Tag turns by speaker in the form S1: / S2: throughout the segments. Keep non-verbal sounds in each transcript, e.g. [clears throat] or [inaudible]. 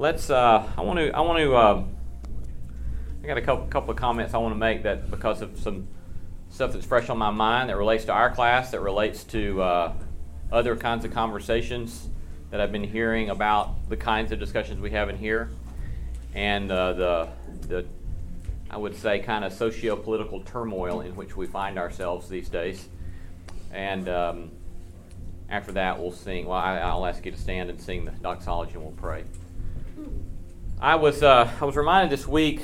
S1: let's. Uh, I want to. I want to. Uh, I got a couple, couple of comments I want to make that because of some stuff that's fresh on my mind that relates to our class, that relates to uh, other kinds of conversations that I've been hearing about the kinds of discussions we have in here, and uh, the the I would say kind of socio-political turmoil in which we find ourselves these days. And um, after that, we'll sing. Well, I, will ask you to stand and sing the doxology, and we'll pray. I was uh, I was reminded this week.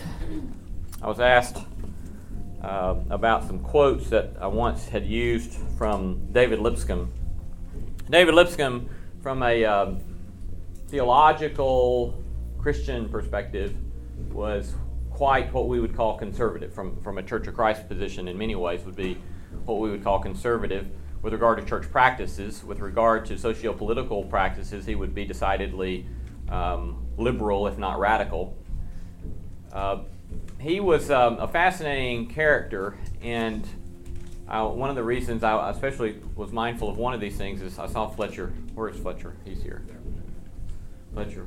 S1: I was asked uh, about some quotes that I once had used from David Lipscomb. David Lipscomb, from a uh, theological Christian perspective, was quite what we would call conservative. From from a Church of Christ position, in many ways, would be what we would call conservative with regard to church practices. With regard to socio-political practices, he would be decidedly um, liberal, if not radical. Uh, he was um, a fascinating character, and uh, one of the reasons I especially was mindful of one of these things is I saw Fletcher. Where is Fletcher? He's here. Fletcher.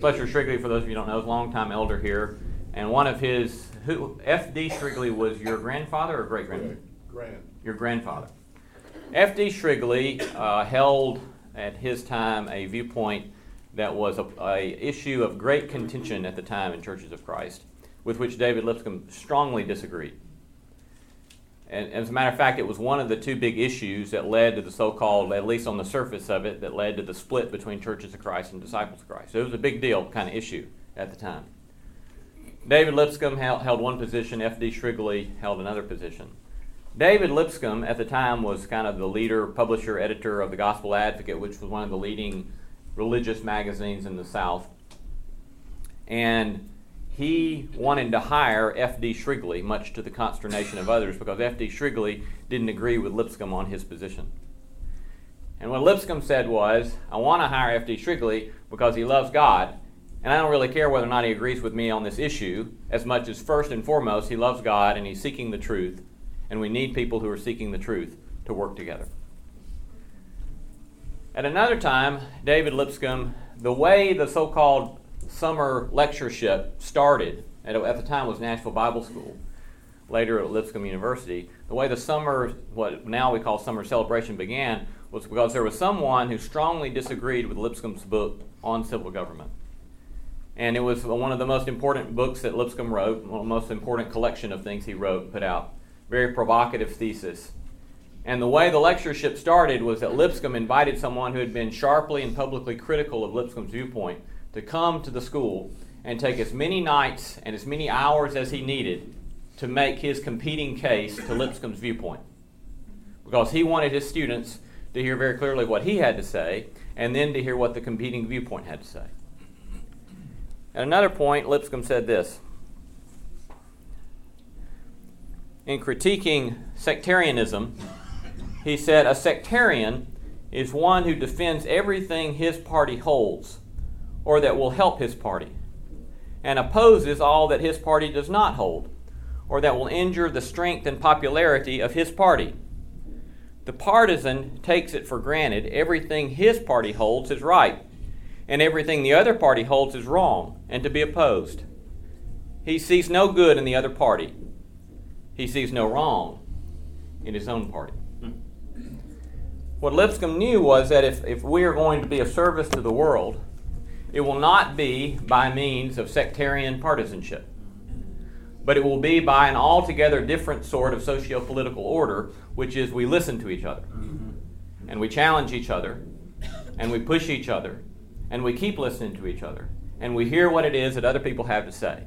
S1: Fletcher Srygley, for those of you who don't know, is a longtime elder here, and one of his who F.D. Srygley was your grandfather or great grandfather?
S2: Grand.
S1: Your grandfather. F.D. Srygley uh, held at his time a viewpoint that was a, a, issue of great contention at the time in churches of Christ, with which David Lipscomb strongly disagreed. And as a matter of fact, it was one of the two big issues that led to the so-called, at least on the surface of it, that led to the split between churches of Christ and disciples of Christ. So it was a big deal kind of issue at the time. David Lipscomb held, one position. F.D. Srygley held another position. David Lipscomb at the time was kind of the leader, publisher, editor of the Gospel Advocate, which was one of the leading religious magazines in the South. And he wanted to hire F.D. Srygley, much to the consternation of others, because F.D. Srygley didn't agree with Lipscomb on his position. And what Lipscomb said was, I want to hire F.D. Srygley because he loves God, and I don't really care whether or not he agrees with me on this issue, as much as first and foremost, he loves God and he's seeking the truth, and we need people who are seeking the truth to work together. At another time, David Lipscomb, the way the so called summer lectureship started, at, at the time was Nashville Bible School, later at Lipscomb University, the way the summer, what now we call summer celebration, began was because there was someone who strongly disagreed with Lipscomb's book on civil government. And it was one of the most important books that Lipscomb wrote, one of the most important collection of things he wrote and put out. Very provocative thesis and the way the lectureship started was that Lipscomb invited someone who had been sharply and publicly critical of Lipscomb's viewpoint to come to the school and take as many nights and as many hours as he needed to make his competing case to Lipscomb's viewpoint. Because he wanted his students to hear very clearly what he had to say and then to hear what the competing viewpoint had to say. At another point, Lipscomb said this In critiquing sectarianism, he said, A sectarian is one who defends everything his party holds or that will help his party, and opposes all that his party does not hold or that will injure the strength and popularity of his party. The partisan takes it for granted everything his party holds is right, and everything the other party holds is wrong and to be opposed. He sees no good in the other party. He sees no wrong in his own party. What Lipscomb knew was that if, if we are going to be of service to the world, it will not be by means of sectarian partisanship, but it will be by an altogether different sort of socio political order, which is we listen to each other, and we challenge each other, and we push each other, and we keep listening to each other, and we hear what it is that other people have to say.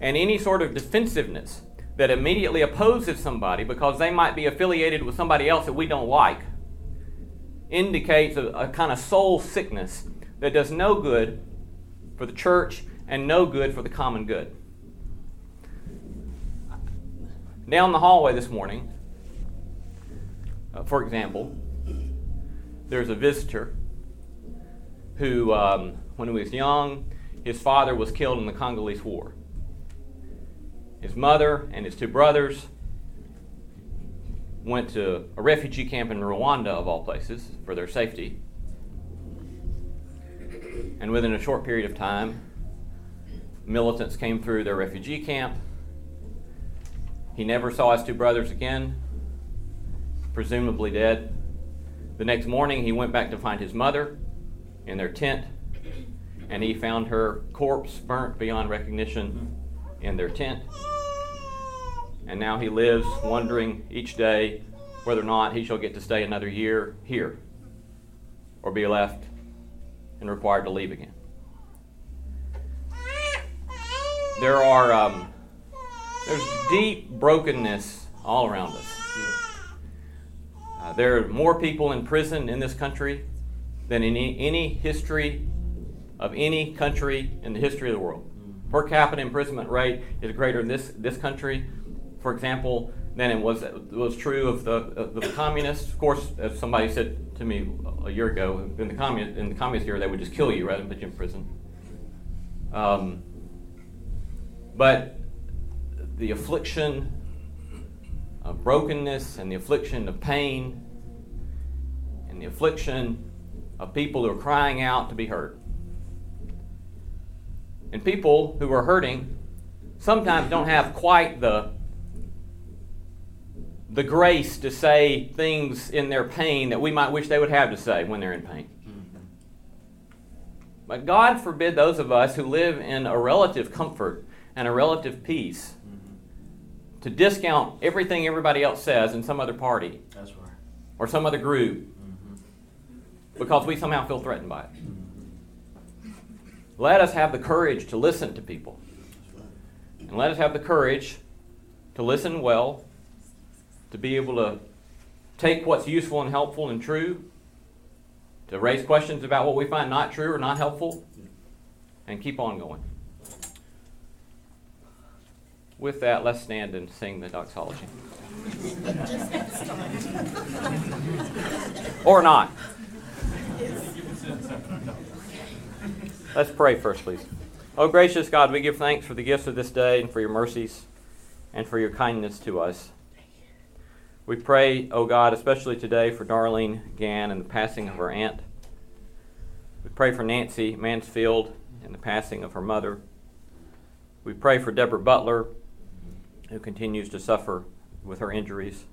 S1: And any sort of defensiveness that immediately opposes somebody because they might be affiliated with somebody else that we don't like indicates a, a kind of soul sickness that does no good for the church and no good for the common good. Down the hallway this morning, uh, for example, there's a visitor who, um, when he was young, his father was killed in the Congolese War. His mother and his two brothers went to a refugee camp in Rwanda, of all places, for their safety. And within a short period of time, militants came through their refugee camp. He never saw his two brothers again, presumably dead. The next morning, he went back to find his mother in their tent, and he found her corpse burnt beyond recognition in their tent. And now he lives wondering each day whether or not he shall get to stay another year here or be left and required to leave again. There are um, there's deep brokenness all around us. Uh, there are more people in prison in this country than in any, any history of any country in the history of the world. Per capita imprisonment rate is greater in this, this country, for example, than it was, was true of the, of the communists. Of course, as somebody said to me a year ago, in the, communist, in the communist era, they would just kill you rather than put you in prison. Um, but the affliction of brokenness and the affliction of pain and the affliction of people who are crying out to be heard. And people who are hurting sometimes don't have quite the the grace to say things in their pain that we might wish they would have to say when they're in pain. But God forbid those of us who live in a relative comfort and a relative peace to discount everything everybody else says in some other party
S2: That's right.
S1: or some other group because we somehow feel threatened by it. Let us have the courage to listen to people. And let us have the courage to listen well, to be able to take what's useful and helpful and true, to raise questions about what we find not true or not helpful, and keep on going. With that, let's stand and sing the doxology. or not. Let's pray first, please. Oh, gracious God, we give thanks for the gifts of this day and for your mercies and for your kindness to us. We pray, oh God, especially today for Darlene Gann and the passing of her aunt. We pray for Nancy Mansfield and the passing of her mother. We pray for Deborah Butler, who continues to suffer with her injuries.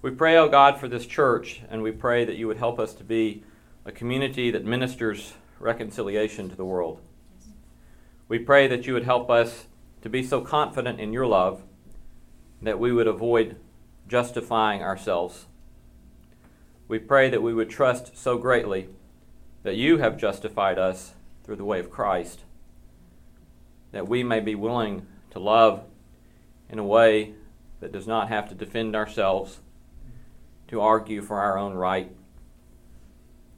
S1: We pray, oh God, for this church, and we pray that you would help us to be a community that ministers reconciliation to the world. We pray that you would help us to be so confident in your love that we would avoid justifying ourselves. We pray that we would trust so greatly that you have justified us through the way of Christ, that we may be willing to love in a way that does not have to defend ourselves, to argue for our own right,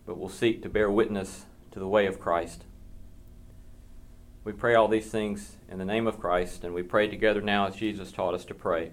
S1: but will seek to bear witness to the way of Christ. We pray all these things in the name of Christ, and we pray together now as Jesus taught us to pray.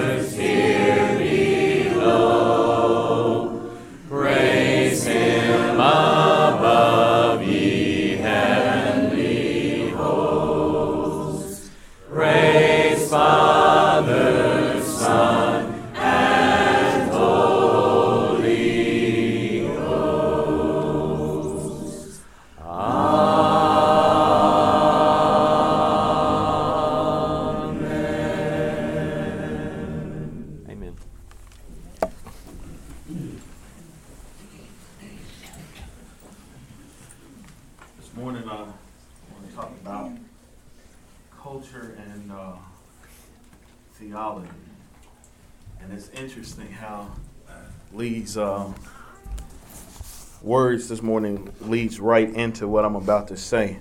S2: this morning leads right into what I'm about to say.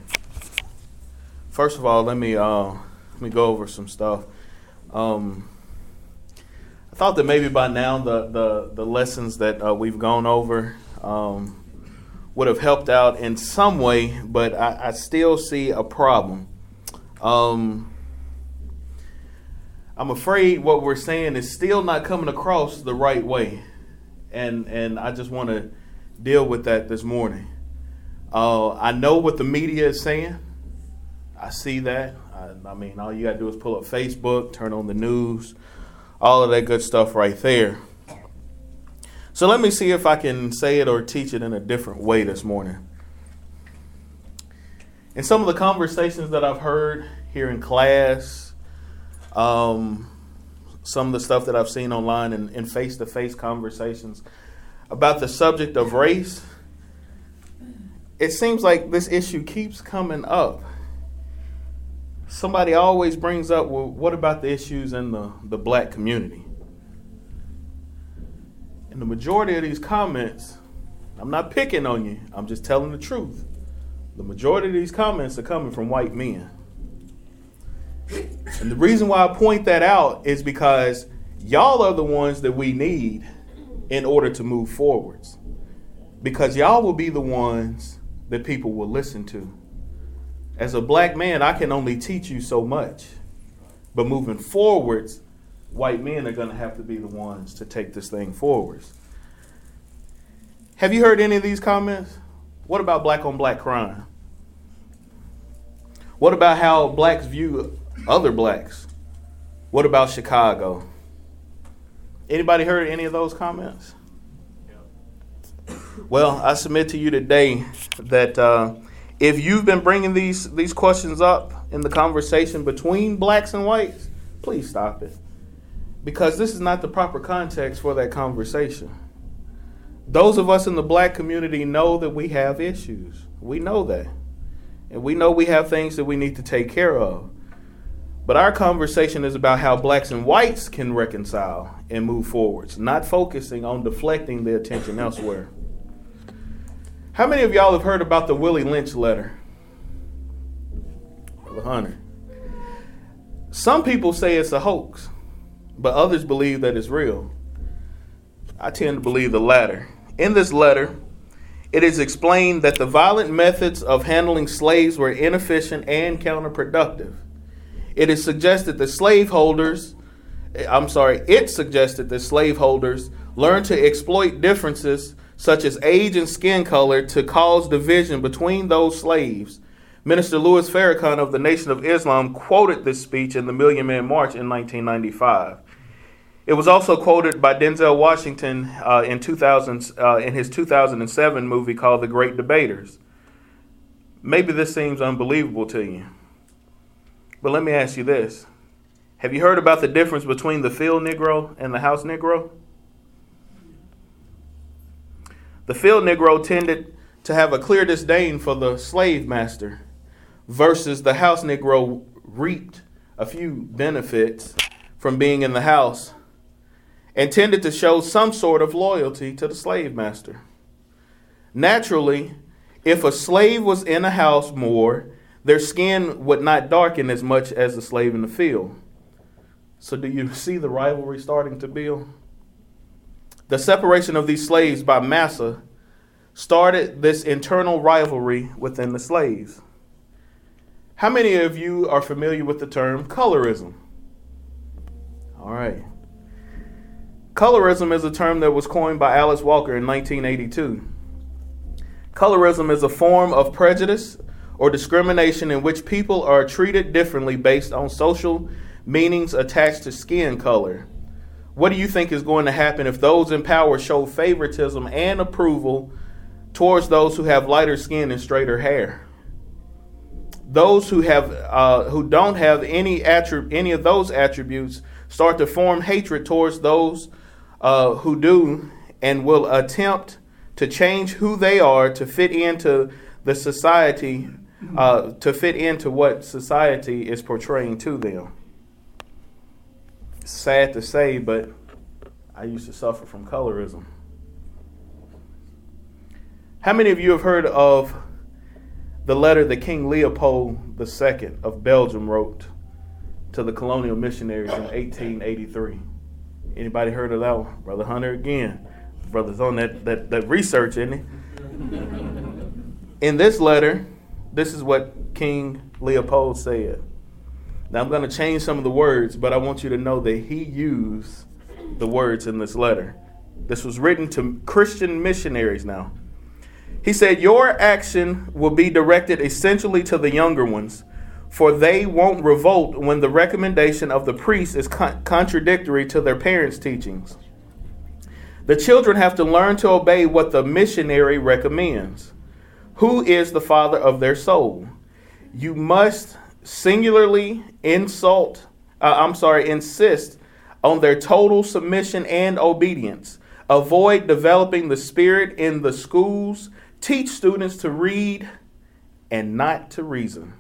S2: First of all, let me uh, let me go over some stuff. Um, I thought that maybe by now the, the, the lessons that uh, we've gone over um, would have helped out in some way, but I, I still see a problem. Um, I'm afraid what we're saying is still not coming across the right way, and and I just want to deal with that this morning. Uh, I know what the media is saying. I see that. I, I mean, all you got to do is pull up Facebook, turn on the news, all of that good stuff right there. So let me see if I can say it or teach it in a different way this morning. In some of the conversations that I've heard here in class, um, some of the stuff that I've seen online and in face to face conversations about the subject of race, it seems like this issue keeps coming up. Somebody always brings up, well, what about the issues in the, the black community? And the majority of these comments, I'm not picking on you, I'm just telling the truth. The majority of these comments are coming from white men. And the reason why I point that out is because y'all are the ones that we need in order to move forwards. Because y'all will be the ones that people will listen to. As a black man, I can only teach you so much. But moving forwards, white men are going to have to be the ones to take this thing forwards. Have you heard any of these comments? What about black on black crime? What about how blacks view other blacks? What about Chicago? Anybody heard any of those comments? Well, I submit to you today that uh, if you've been bringing these these questions up in the conversation between blacks and whites, please stop it because this is not the proper context for that conversation. Those of us in the black community know that we have issues. We know that. And we know we have things that we need to take care of. But our conversation is about how blacks and whites can reconcile and move forwards, not focusing on deflecting the attention elsewhere. How many of y'all have heard about the Willie Lynch letter? Brother Hunter. Some people say it's a hoax but others believe that it's real. I tend to believe the latter. In this letter, it is explained that the violent methods of handling slaves were inefficient and counterproductive. It is suggested that slaveholders, I'm sorry, it suggested that slaveholders learn to exploit differences such as age and skin color to cause division between those slaves. Minister Louis Farrakhan of the Nation of Islam quoted this speech in the Million Man March in 1995. It was also quoted by Denzel Washington uh, in 2000 uh, in his 2007 movie called The Great Debaters. Maybe this seems unbelievable to you, but let me ask you this: Have you heard about the difference between the field Negro and the house Negro? The field Negro tended to have a clear disdain for the slave master, versus the house Negro reaped a few benefits from being in the house and tended to show some sort of loyalty to the slave master. Naturally, if a slave was in a house more, their skin would not darken as much as the slave in the field. So, do you see the rivalry starting to build? The separation of these slaves by massa started this internal rivalry within the slaves. How many of you are familiar with the term colorism? All right. Colorism is a term that was coined by Alice Walker in 1982. Colorism is a form of prejudice or discrimination in which people are treated differently based on social meanings attached to skin color. What do you think is going to happen if those in power show favoritism and approval towards those who have lighter skin and straighter hair? Those who have uh, who don't have any attrib- any of those attributes start to form hatred towards those uh, who do and will attempt to change who they are to fit into the society, uh, to fit into what society is portraying to them. sad to say, but I used to suffer from colorism. How many of you have heard of the letter that King Leopold II of Belgium wrote to the colonial missionaries in 1883? Anybody heard of that one? Brother Hunter again. Brother's on that, that, that research, isn't he? In this letter, this is what King Leopold said. Now I'm going to change some of the words, but I want you to know that he used the words in this letter. This was written to Christian missionaries now. He said, Your action will be directed essentially to the younger ones, for they won't revolt when the recommendation of the priest is con- contradictory to their parents' teachings. The children have to learn to obey what the missionary recommends. Who is the father of their soul? You must singularly insult, uh, I'm sorry, insist on their total submission and obedience. Avoid developing the spirit in the schools. Teach students to read and not to reason.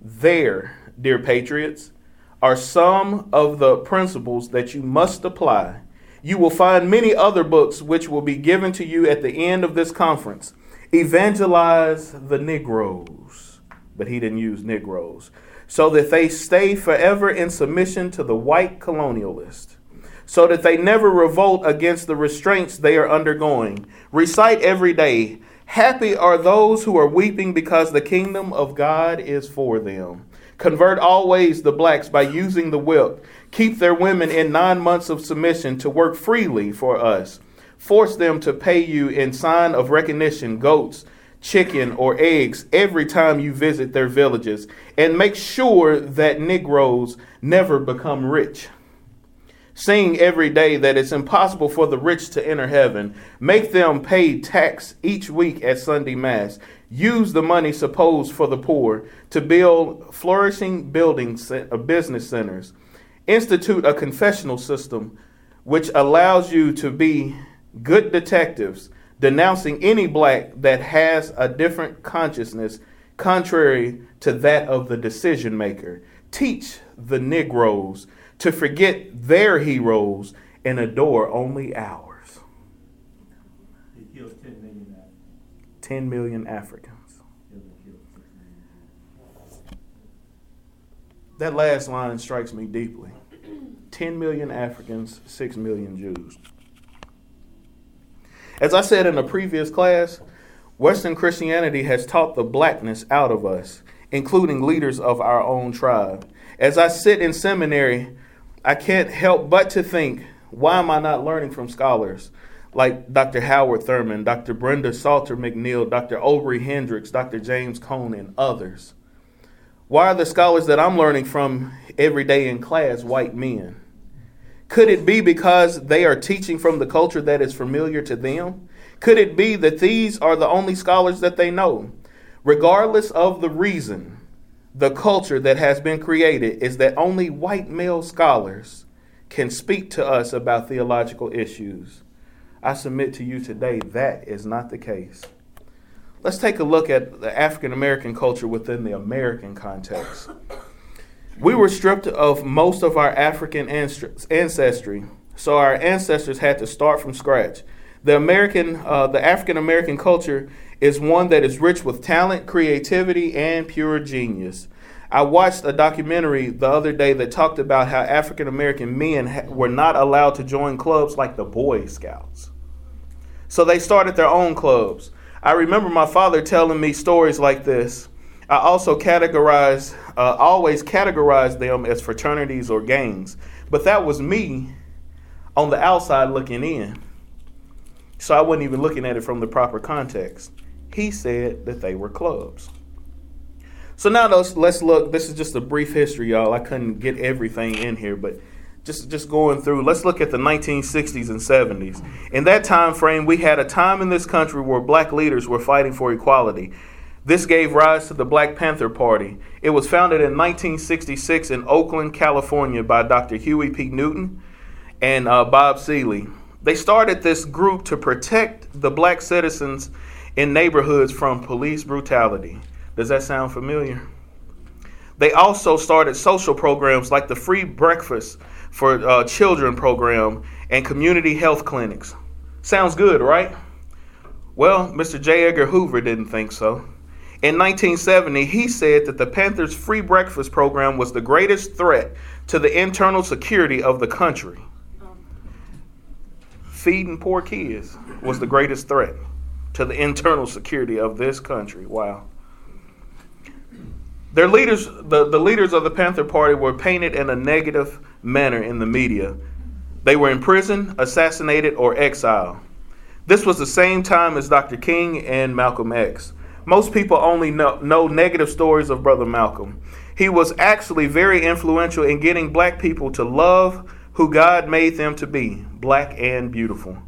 S2: There, dear patriots, are some of the principles that you must apply. You will find many other books which will be given to you at the end of this conference. Evangelize the Negroes, but he didn't use Negroes, so that they stay forever in submission to the white colonialist so that they never revolt against the restraints they are undergoing. Recite every day Happy are those who are weeping because the kingdom of God is for them. Convert always the blacks by using the whip. Keep their women in nine months of submission to work freely for us. Force them to pay you in sign of recognition goats, chicken, or eggs every time you visit their villages. And make sure that Negroes never become rich. Sing every day that it's impossible for the rich to enter heaven. Make them pay tax each week at Sunday Mass. Use the money supposed for the poor to build flourishing buildings, uh, business centers. Institute a confessional system which allows you to be good detectives, denouncing any black that has a different consciousness contrary to that of the decision maker. Teach the Negroes to forget their heroes and adore only ours.
S3: He kills 10 million
S2: 10 million Africans. That last line strikes me deeply. 10 million Africans, 6 million Jews. As I said in a previous class, Western Christianity has taught the blackness out of us, including leaders of our own tribe. As I sit in seminary, I can't help but to think, why am I not learning from scholars like Dr. Howard Thurman, Dr. Brenda Salter McNeil, Dr. Obery Hendricks, Dr. James Cone, and others? Why are the scholars that I'm learning from every day in class white men? Could it be because they are teaching from the culture that is familiar to them? Could it be that these are the only scholars that they know? Regardless of the reason, the culture that has been created is that only white male scholars can speak to us about theological issues. I submit to you today that is not the case. Let's take a look at the African American culture within the American context. We were stripped of most of our African ancestry, so our ancestors had to start from scratch. The American, uh, the African American culture is one that is rich with talent, creativity, and pure genius. I watched a documentary the other day that talked about how African American men ha- were not allowed to join clubs like the Boy Scouts. So they started their own clubs. I remember my father telling me stories like this. I also categorize, uh, always categorize them as fraternities or gangs, but that was me on the outside looking in. So I wasn't even looking at it from the proper context he said that they were clubs. So now let's, let's look. This is just a brief history, y'all. I couldn't get everything in here, but just just going through. Let's look at the 1960s and 70s. In that time frame, we had a time in this country where black leaders were fighting for equality. This gave rise to the Black Panther Party. It was founded in 1966 in Oakland, California, by Dr. Huey P. Newton and uh, Bobby Seale. They started this group to protect the black citizens in neighborhoods from police brutality. Does that sound familiar? They also started social programs like the free breakfast for uh, children program and community health clinics. Sounds good, right? Well, Mr. J. Edgar Hoover didn't think so. In 1970, he said that the Panthers' free breakfast program was the greatest threat to the internal security of the country. feeding poor kids was the greatest threat to the internal security of this country. Wow. Their leaders, the, the leaders of the Panther Party, were painted in a negative manner in the media. They were in prison, assassinated, or exiled. This was the same time as Dr. King and Malcolm X. Most people only know, know negative stories of Brother Malcolm. He was actually very influential in getting black people to love who God made them to be black and beautiful.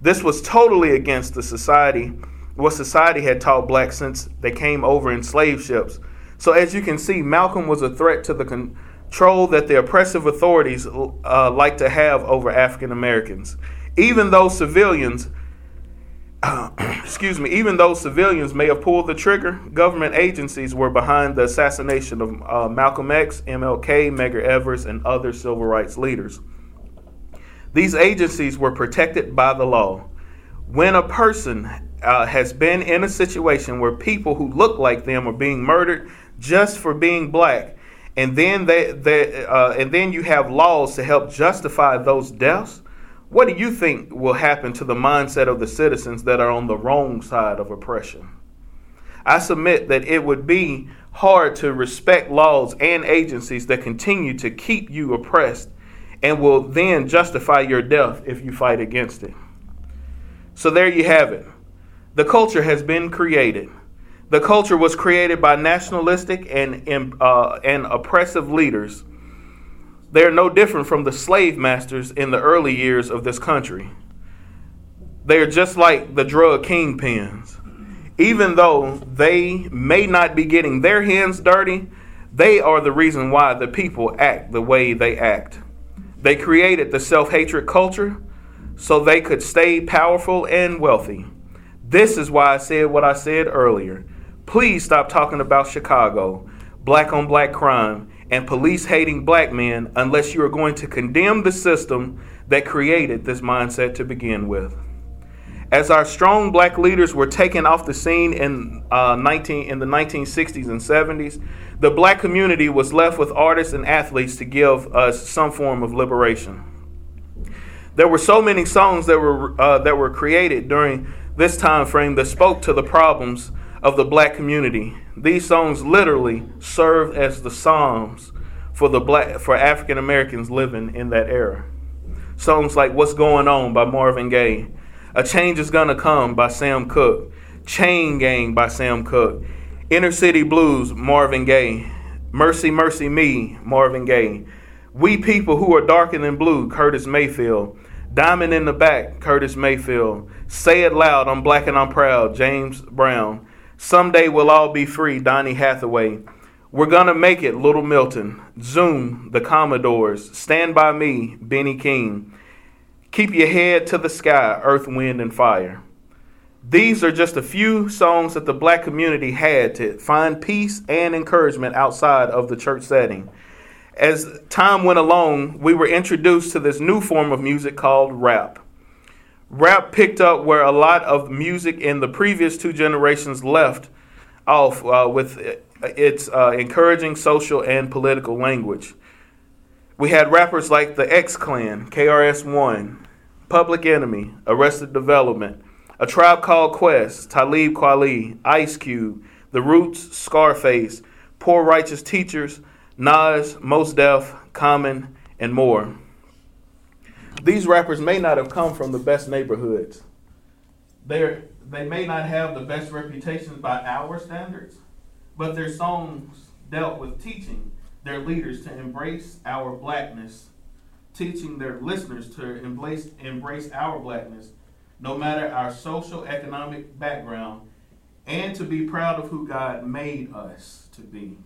S2: This was totally against the society, what society had taught blacks since they came over in slave ships. So, as you can see, Malcolm was a threat to the control that the oppressive authorities uh, like to have over African Americans. Even though civilians [clears throat] excuse me, even though civilians may have pulled the trigger, government agencies were behind the assassination of uh, Malcolm X, MLK, Medgar Evers, and other civil rights leaders. These agencies were protected by the law. When a person uh, has been in a situation where people who look like them are being murdered just for being black, and then they, they uh, and then you have laws to help justify those deaths, what do you think will happen to the mindset of the citizens that are on the wrong side of oppression? I submit that it would be hard to respect laws and agencies that continue to keep you oppressed and will then justify your death if you fight against it. So there you have it. The culture has been created. The culture was created by nationalistic and, uh, and oppressive leaders they are no different from the slave masters in the early years of this country. They are just like the drug kingpins. Even though they may not be getting their hands dirty, they are the reason why the people act the way they act. They created the self hatred culture so they could stay powerful and wealthy. This is why I said what I said earlier. Please stop talking about Chicago, black on black crime, and police hating black men unless you are going to condemn the system that created this mindset to begin with. As our strong black leaders were taken off the scene in, uh, 19, in the 1960s and 70s, the black community was left with artists and athletes to give us some form of liberation. There were so many songs that were, uh, that were created during this time frame that spoke to the problems of the black community. These songs literally serve as the psalms for the black for African Americans living in that era. Songs like What's Going On by Marvin Gaye, A Change Is Gonna Come by Sam Cooke, Chain Gang by Sam Cooke, Inner City Blues, Marvin Gaye, Mercy Mercy Me, Marvin Gaye, We People Who Are Darker Than Blue, Curtis Mayfield, Diamond in the Back, Curtis Mayfield, Say It Loud, I'm Black and I'm Proud, James Brown, Someday we'll all be free, Donny Hathaway. We're gonna make it, Little Milton. Zoom, the Commodores. Stand by me, Benny King. Keep your head to the sky, Earth, Wind, and Fire. These are just a few songs that the black community had to find peace and encouragement outside of the church setting. As time went along, we were introduced to this new form of music called rap rap picked up where a lot of music in the previous two generations left off uh, with its uh, encouraging social and political language. We had rappers like the X Clan, KRS One, Public Enemy, Arrested Development, A Tribe Called Quest, Talib Kweli, Ice Cube, The Roots, Scarface, Poor Righteous Teachers, Nas, Mos Def, Common, and more these rappers may not have come from the best neighborhoods. They're, they may not have the best reputations by our standards, but their songs dealt with teaching their leaders to embrace our blackness, teaching their listeners to embrace, embrace our blackness, no matter our social economic background, and to be proud of who God made us to be.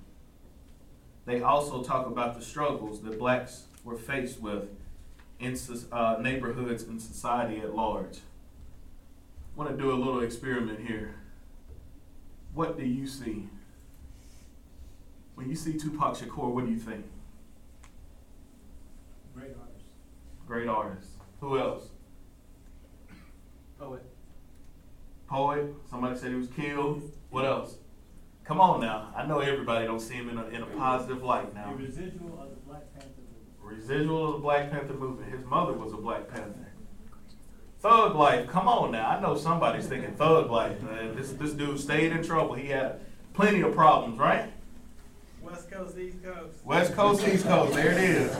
S2: They also talk about the struggles that blacks were faced with in uh, neighborhoods and society at large. I want to do a little experiment here. What do you see? When you see Tupac Shakur, what do you think?
S3: Great artist.
S4: Great artist. Who else?
S3: Poet.
S4: Poet. Somebody said he was killed. What else? Come on now. I know everybody don't see him in a, in a positive light now.
S3: The residual of the Black Panther
S4: residual of the Black Panther movement. His mother was a Black Panther.
S2: Thug life. Come on now. I know somebody's thinking thug life. Man. This this dude stayed in trouble. He had plenty of problems, right?
S3: West Coast, East Coast.
S2: West Coast, East Coast. There it is.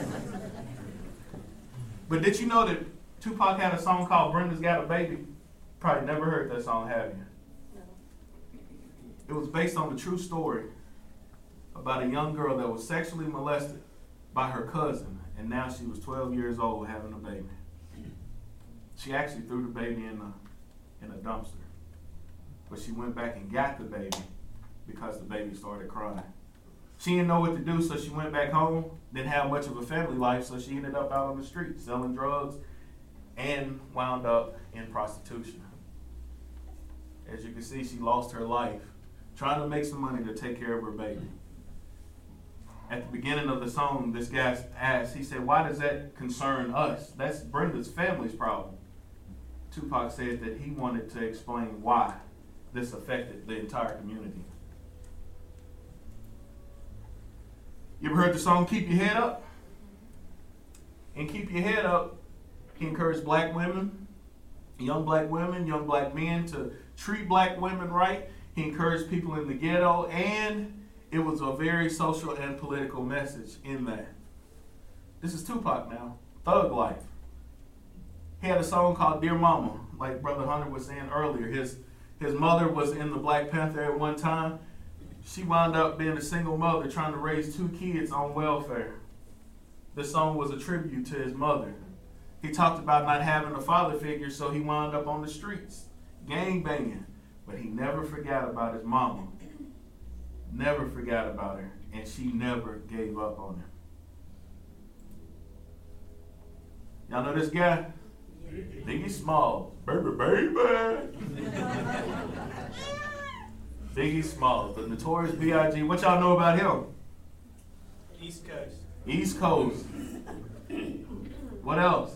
S2: But did you know that Tupac had a song called Brenda's Got a Baby? Probably never heard that song, have you? No. It was based on a true story about a young girl that was sexually molested by her cousin, and now she was 12 years old having a baby. She actually threw the baby in a, in a dumpster. But she went back and got the baby because the baby started crying. She didn't know what to do, so she went back home. Didn't have much of a family life, so she ended up out on the street selling drugs and wound up in prostitution. As you can see, she lost her life trying to make some money to take care of her baby. At the beginning of the song, this guy asked, he said, Why does that concern us? That's Brenda's family's problem. Tupac said that he wanted to explain why this affected the entire community. You ever heard the song Keep Your Head Up? And Keep Your Head Up, he encouraged black women, young black women, young black men to treat black women right. He encouraged people in the ghetto, and it was a very social and political message in that. This is Tupac now, Thug Life. He had a song called Dear Mama, like Brother Hunter was saying earlier. His, his mother was in the Black Panther at one time she wound up being a single mother trying to raise two kids on welfare. This song was a tribute to his mother. He talked about not having a father figure, so he wound up on the streets, gang banging. But he never forgot about his mama. Never forgot about her, and she never gave up on him. Y'all know this guy? Biggie Smalls. Baby, baby. [laughs] Biggie Smalls, the notorious B.I.G. What y'all know about him?
S3: East Coast.
S2: East Coast. What else?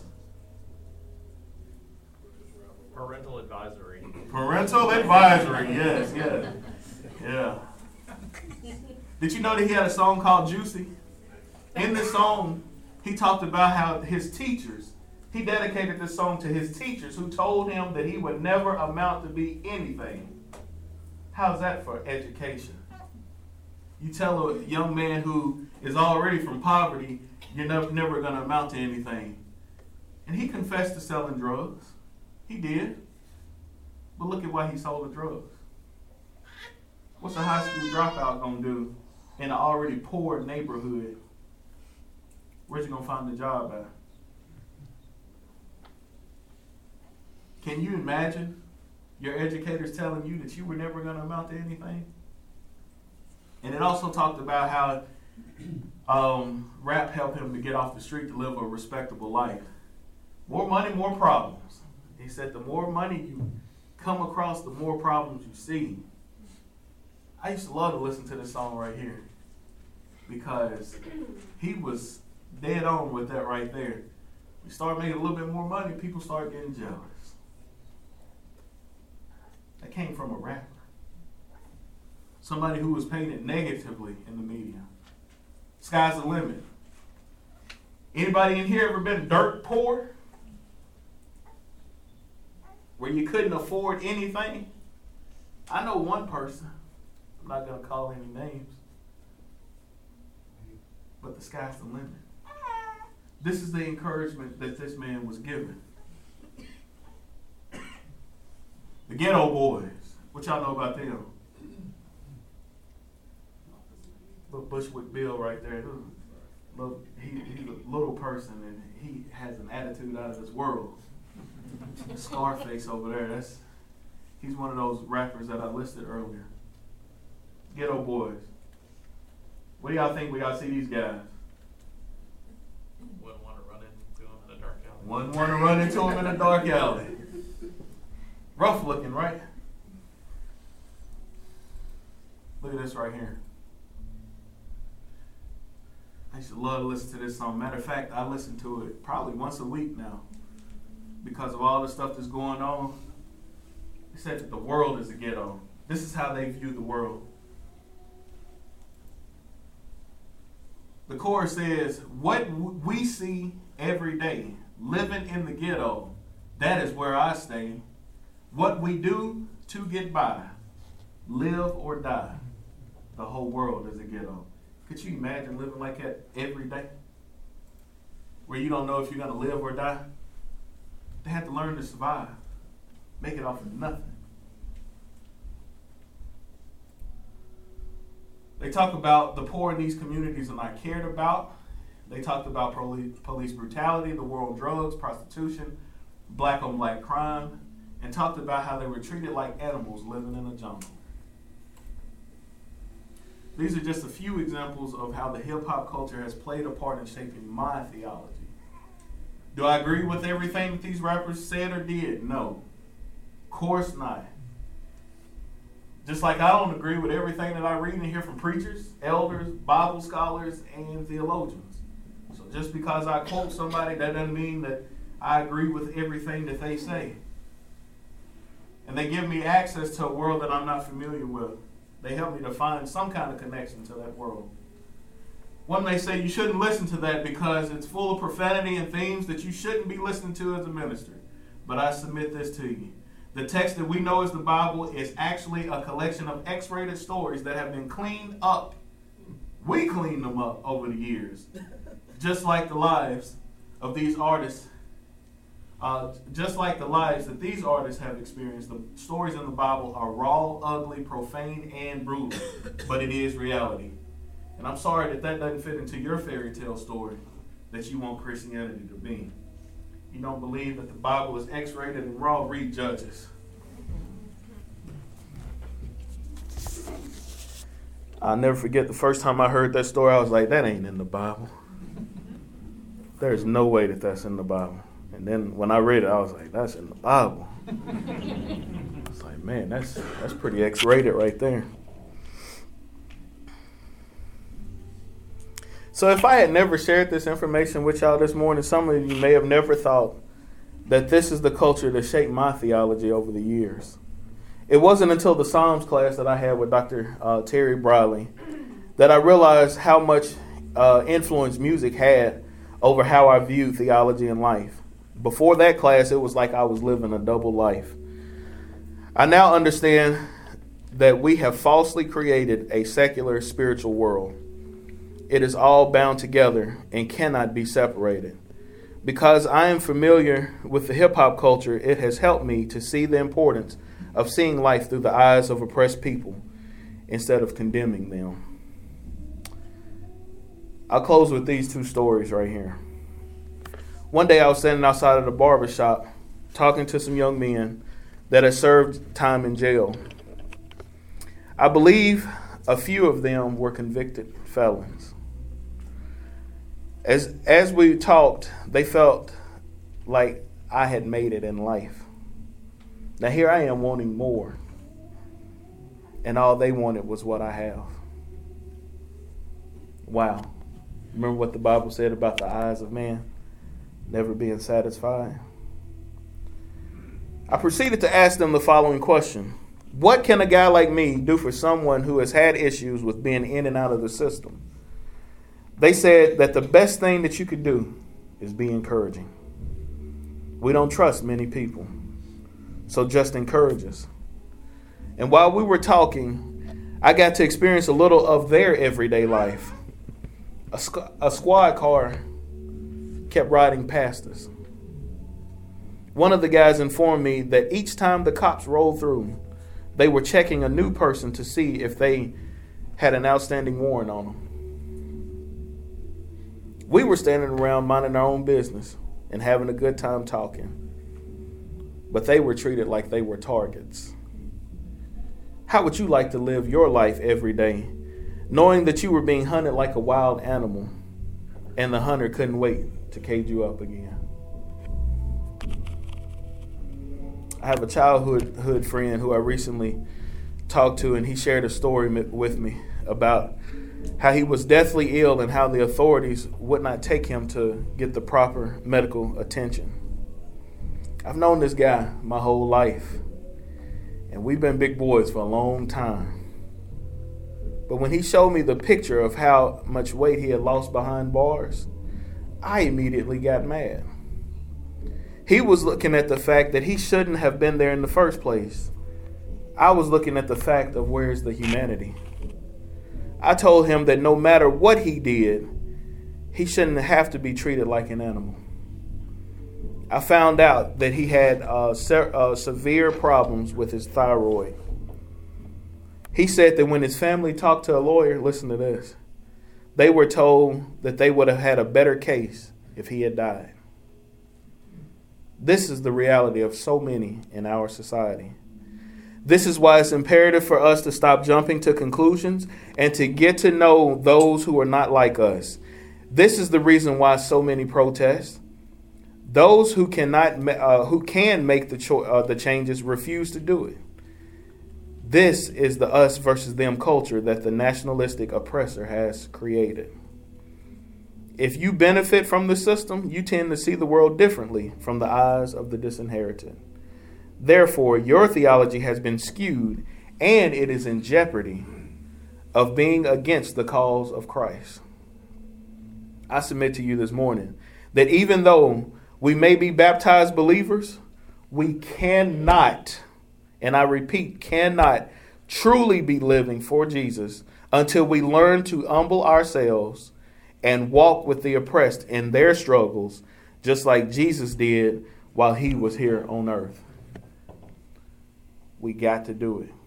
S5: Parental advisory.
S2: Parental advisory. Yes, yes. Yeah. Did you know that he had a song called Juicy? In this song, he talked about how his teachers, he dedicated this song to his teachers who told him that he would never amount to be anything. How's that for education? You tell a young man who is already from poverty, you're never, never going to amount to anything. And he confessed to selling drugs. He did. But look at why he sold the drugs. What's a high school dropout going to do in an already poor neighborhood? Where's he going to find a job at? Can you imagine your educators telling you that you were never going to amount to anything? And it also talked about how um, rap helped him to get off the street to live a respectable life. More money, more problems. He said the more money you come across, the more problems you see. I used to love to listen to this song right here because he was dead on with that right there. We start making a little bit more money, people start getting jealous. That came from a rapper. Somebody who was painted negatively in the media. Sky's the limit. Anybody in here ever been dirt poor? Where you couldn't afford anything? I know one person. I'm not going to call any names. But the sky's the limit. This is the encouragement that this man was given. The Geto Boys. What y'all know about them? Little Bushwick Bill right there. Little, he, he's a little person and he has an attitude out of this world. Scarface over there. That's he's one of those rappers that I listed earlier. Geto Boys. What do y'all think we gotta see these guys?
S5: Wouldn't want to run into them in a dark alley.
S2: Wouldn't want to run into him in a dark alley. Rough looking, right? Look at this right here. I used to love to listen to this song. Matter of fact, I listen to it probably once a week now because of all the stuff that's going on. They said that the world is a ghetto. This is how they view the world. The chorus says, What we see every day, living in the ghetto, That is where I stay. What we do to get by, live or die, the whole world is a ghetto. Could you imagine living like that every day? Where you don't know if you're going to live or die? They had to learn to survive, make it off of nothing. They talk about the poor in these communities are not cared about. They talked about police brutality, the war on drugs, prostitution, black on black crime, and talked about how they were treated like animals living in a jungle. These are just a few examples of how the hip hop culture has played a part in shaping my theology. Do I agree with everything that these rappers said or did? No. Of course not. Just like I don't agree with everything that I read and hear from preachers, elders, Bible scholars, and theologians. So just because I quote somebody, that doesn't mean that I agree with everything that they say. And they give me access to a world that I'm not familiar with. They help me to find some kind of connection to that world. One may say you shouldn't listen to that because it's full of profanity and themes that you shouldn't be listening to as a minister. But I submit this to you. The text that we know as the Bible is actually a collection of X rated stories that have been cleaned up. We cleaned them up over the years. [laughs] Just like the lives of these artists uh, just like the lives that these artists have experienced, the stories in the Bible are raw, ugly, profane, and brutal, [laughs] but it is reality. And I'm sorry that that doesn't fit into your fairy tale story that you want Christianity to be. You don't believe that the Bible is X rated and raw, read Judges. I'll never forget the first time I heard that story, I was like, that ain't in the Bible. There's no way that that's in the Bible. And then when I read it, I was like, that's in the Bible. It's like, man, that's that's pretty X-rated right there. So if I had never shared this information with y'all this morning, some of you may have never thought that this is the culture that shaped my theology over the years. It wasn't until the Psalms class that I had with Dr. Uh, Terry Briley that I realized how much uh, influence music had over how I viewed theology and life. Before that class, it was like I was living a double life. I now understand that we have falsely created a secular spiritual world. It is all bound together and cannot be separated. Because I am familiar with the hip hop culture, it has helped me to see the importance of seeing life through the eyes of oppressed people instead of condemning them. I'll close with these two stories right here. One day I was standing outside of the barber shop talking to some young men that had served time in jail. I believe a few of them were convicted felons. As, as we talked, they felt like I had made it in life. Now, here I am wanting more, and all they wanted was what I have. Wow. Remember what the Bible said about the eyes of man? never being satisfied. I proceeded to ask them the following question What can a guy like me do for someone who has had issues with being in and out of the system? They said that the best thing that you could do is be encouraging. We don't trust many people, so just encourage us. And while we were talking, I got to experience a little of their everyday life. A, a squad car kept riding past us. One of the guys informed me that each time the cops rolled through, they were checking a new person to see if they had an outstanding warrant on them. We were standing around minding our own business and having a good time talking, but they were treated like they were targets. How would you like to live your life every day, knowing that you were being hunted like a wild animal and the hunter couldn't wait to cage you up again. I have a childhood friend who I recently talked to, and he shared a story with me about how he was deathly ill and how the authorities would not take him to get the proper medical attention. I've known this guy my whole life, and we've been big boys for a long time. But when he showed me the picture of how much weight he had lost behind bars, I immediately got mad. He was looking at the fact that he shouldn't have been there in the first place. I was looking at the fact of where's the humanity. I told him that no matter what he did, he shouldn't have to be treated like an animal. I found out that he had uh, se- uh, severe problems with his thyroid. He said that when his family talked to a lawyer, listen to this, they were told that they would have had a better case if he had died. This is the reality of so many in our society. This is why it's imperative for us to stop jumping to conclusions and to get to know those who are not like us. This is the reason why so many protest. Those who cannot, uh, who can make the cho- uh, the changes, refuse to do it. This is the us versus them culture that the nationalistic oppressor has created. If you benefit from the system, you tend to see the world differently from the eyes of the disinherited. Therefore, your theology has been skewed and it is in jeopardy of being against the cause of Christ. I submit to you this morning that even though we may be baptized believers, we cannot, and I repeat, cannot truly be living for Jesus until we learn to humble ourselves and walk with the oppressed in their struggles, just like Jesus did while he was here on earth. We got to do it.